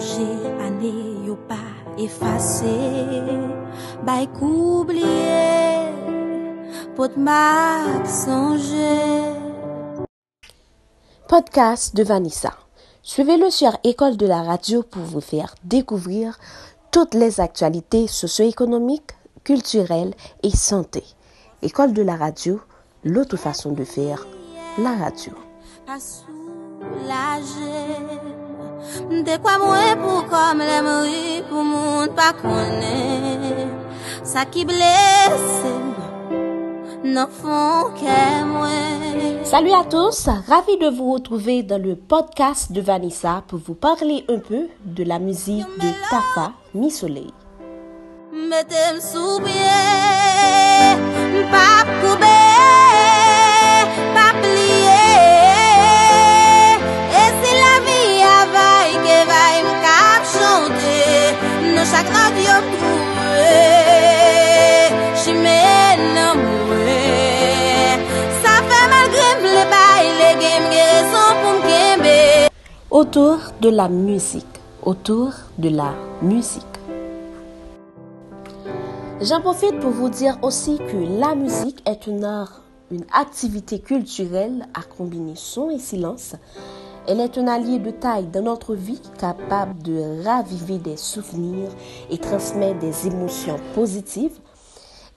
ane yo pa efase Bay koubliye pot mak Podcast de Vanessa. Suivez-le sur École de la radio pour vous faire découvrir toutes les actualités socio-économiques, culturelles et santé. École de la radio, l'autre façon de faire la radio. De kwa mwen pou kom lem ri pou moun pa konen Sa ki blese nan fon ke mwen Salut à tous, ravi de vous retrouver dans le podcast de Vanessa pour vous parler un peu de la musique de Tafa Mi Soleil. Metem sou pie Pa koube Autour de la musique, autour de la musique. J'en profite pour vous dire aussi que la musique est une art, une activité culturelle à combiner son et silence. Elle est un allié de taille dans notre vie capable de raviver des souvenirs et transmettre des émotions positives.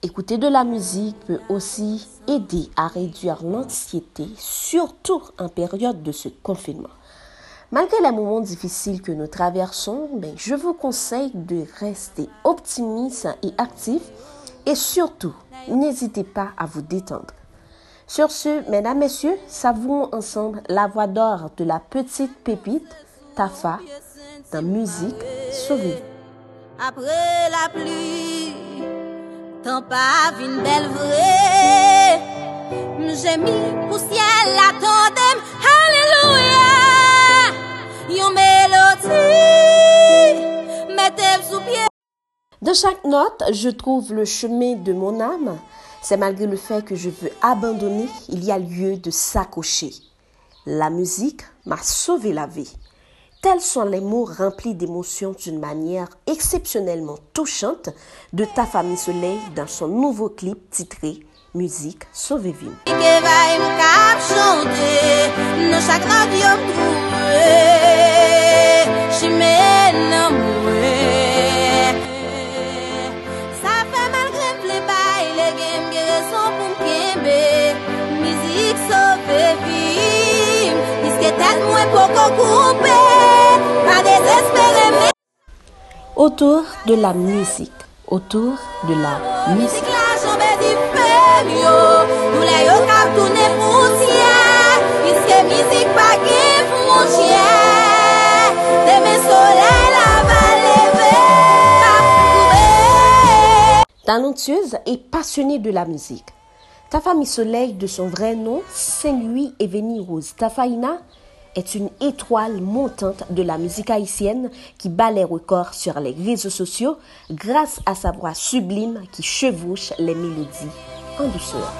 Écouter de la musique peut aussi aider à réduire l'anxiété, surtout en période de ce confinement. Malgré les moments difficiles que nous traversons, je vous conseille de rester optimiste et actif et surtout, n'hésitez pas à vous détendre. Sur ce, mesdames, messieurs, savourons ensemble la voix d'or de la petite pépite Tafa dans Musique Sauvée. Apre la pli Tan pa vin bel vre J'ai mis pou ciel Yon melodi Mettez sous pied Dans chaque note, je trouve le chemin de mon âme. C'est malgré le fait que je veux abandonner, il y a lieu de s'accrocher. La musique m'a sauvé la vie. Tels sont les mots remplis d'émotions d'une manière exceptionnellement touchante de ta famille Soleil dans son nouveau clip titré Musique Sauvé Vie. Autour de la musique, autour de la musique. Talentueuse et passionnée de la musique. Tafa Soleil, de son vrai nom, Saint-Louis Eveni Rose. Tafaina, est une étoile montante de la musique haïtienne qui bat les records sur les réseaux sociaux grâce à sa voix sublime qui chevauche les mélodies en douceur.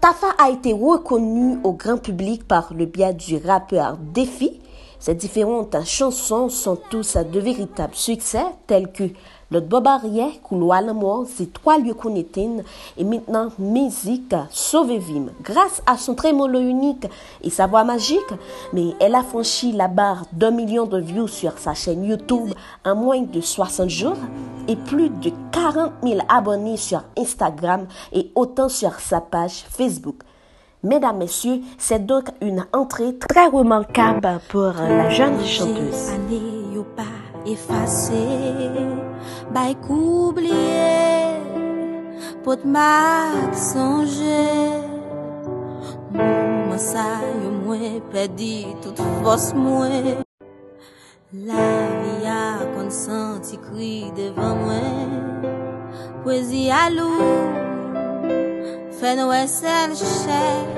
Tafa a été reconnu au grand public par le biais du rappeur Défi. Ses différentes chansons sont tous de véritables succès tels que L'autre Bobarier, Couloir l'amour, c'est trois lieux qu'on éteint et maintenant musique Sauvé Vim. Grâce à son trémolo unique et sa voix magique, mais elle a franchi la barre d'un million de views sur sa chaîne YouTube en moins de 60 jours et plus de 40 000 abonnés sur Instagram et autant sur sa page Facebook. Mesdames, Messieurs, c'est donc une entrée très remarquable pour la jeune chanteuse. efase Bay koubliye Pot mak sonje Mouman sa yo mwen pedi tout fos mwen. La vi a kon santi kri devan mwen Poezi alou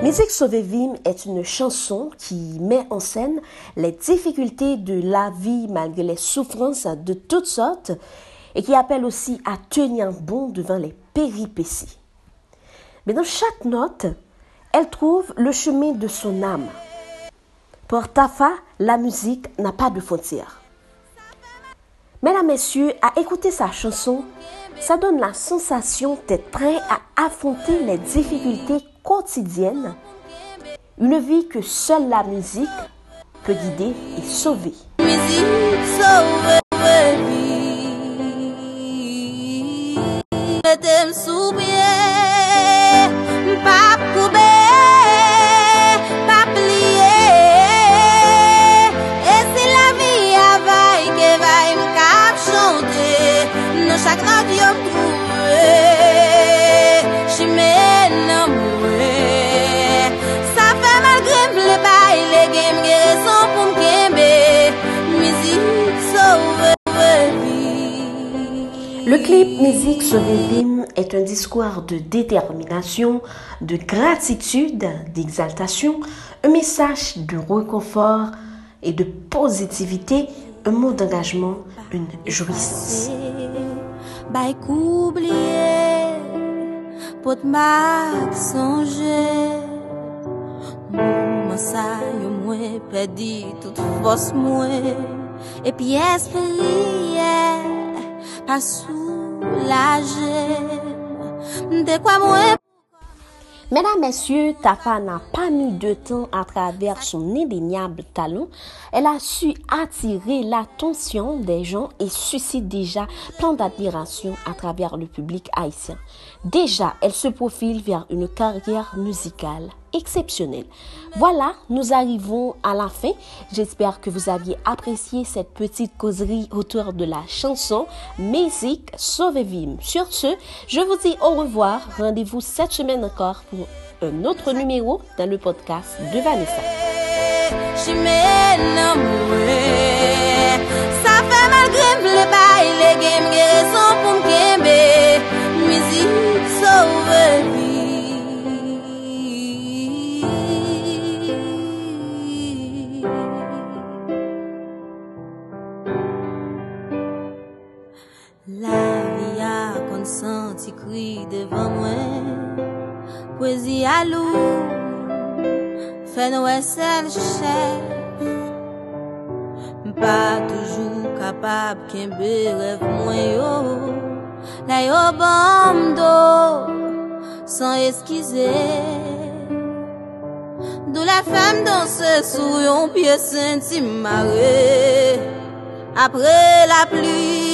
Musique Sauvé Vim est une chanson qui met en scène les difficultés de la vie malgré les souffrances de toutes sortes et qui appelle aussi à tenir bon devant les péripéties. Mais dans chaque note, elle trouve le chemin de son âme. Pour Tafa, la musique n'a pas de frontières. Mesdames, Messieurs, à écouter sa chanson, ça donne la sensation d'être prêt à affronter les difficultés quotidiennes, une vie que seule la musique peut guider et sauver. Müzik clip Musique est un discours de détermination, de gratitude, d'exaltation, un message de réconfort et de positivité, un mot d'engagement, une jouissance. Epi espriye Pa Mesdames, Messieurs, Tafa n'a pas mis de temps à travers son indéniable talent. Elle a su attirer l'attention des gens et suscite déjà plein d'admiration à travers le public haïtien. Déjà, elle se profile vers une carrière musicale exceptionnelle. Voilà, nous arrivons à la fin. J'espère que vous aviez apprécié cette petite causerie autour de la chanson Musique Sauvez-Vim. Sur ce, je vous dis au revoir. Rendez-vous cette semaine encore pour un autre numéro dans le podcast de Vanessa. La vi a kon santi kri devan mwen Poezi alou Fè nou esel chèf Mpa toujou kapab kembe rev mwen yo. La yo bom do San eskize Dou la fèm danse sou yon pye senti mare Apre la pli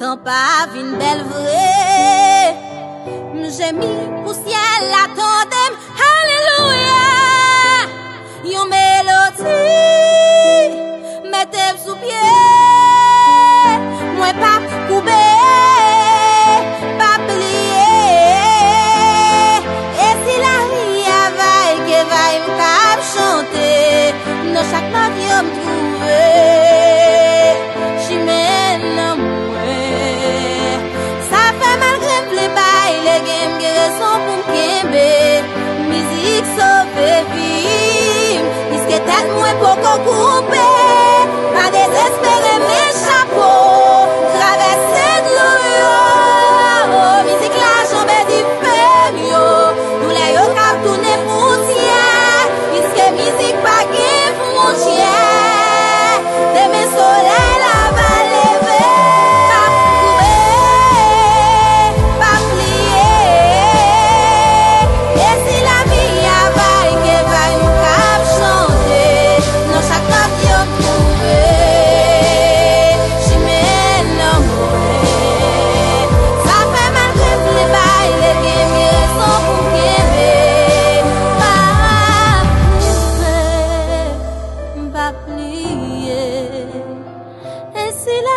Tan pa vin bel vre M jemi pou siel la tandem Hallelujah Yon meloti Metep sou pie algo poco ocupe.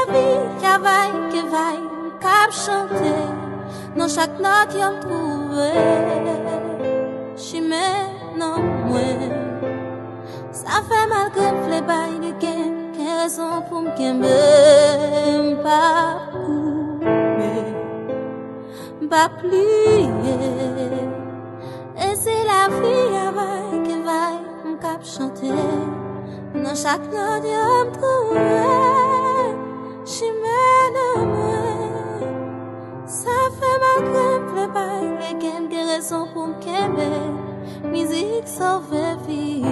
La vi ka vay, ke vay, kap chante Nan chak not yon trouve Chime nan mwen Sa fe malgre vle bay de gen Ke rezon pou mkembe Pa koube pas plier. Et c'est la vie qui va me cap chanter. Dans chaque note, je me trouve. Mwen gen gen rezon pou mkeme Mizik sove vi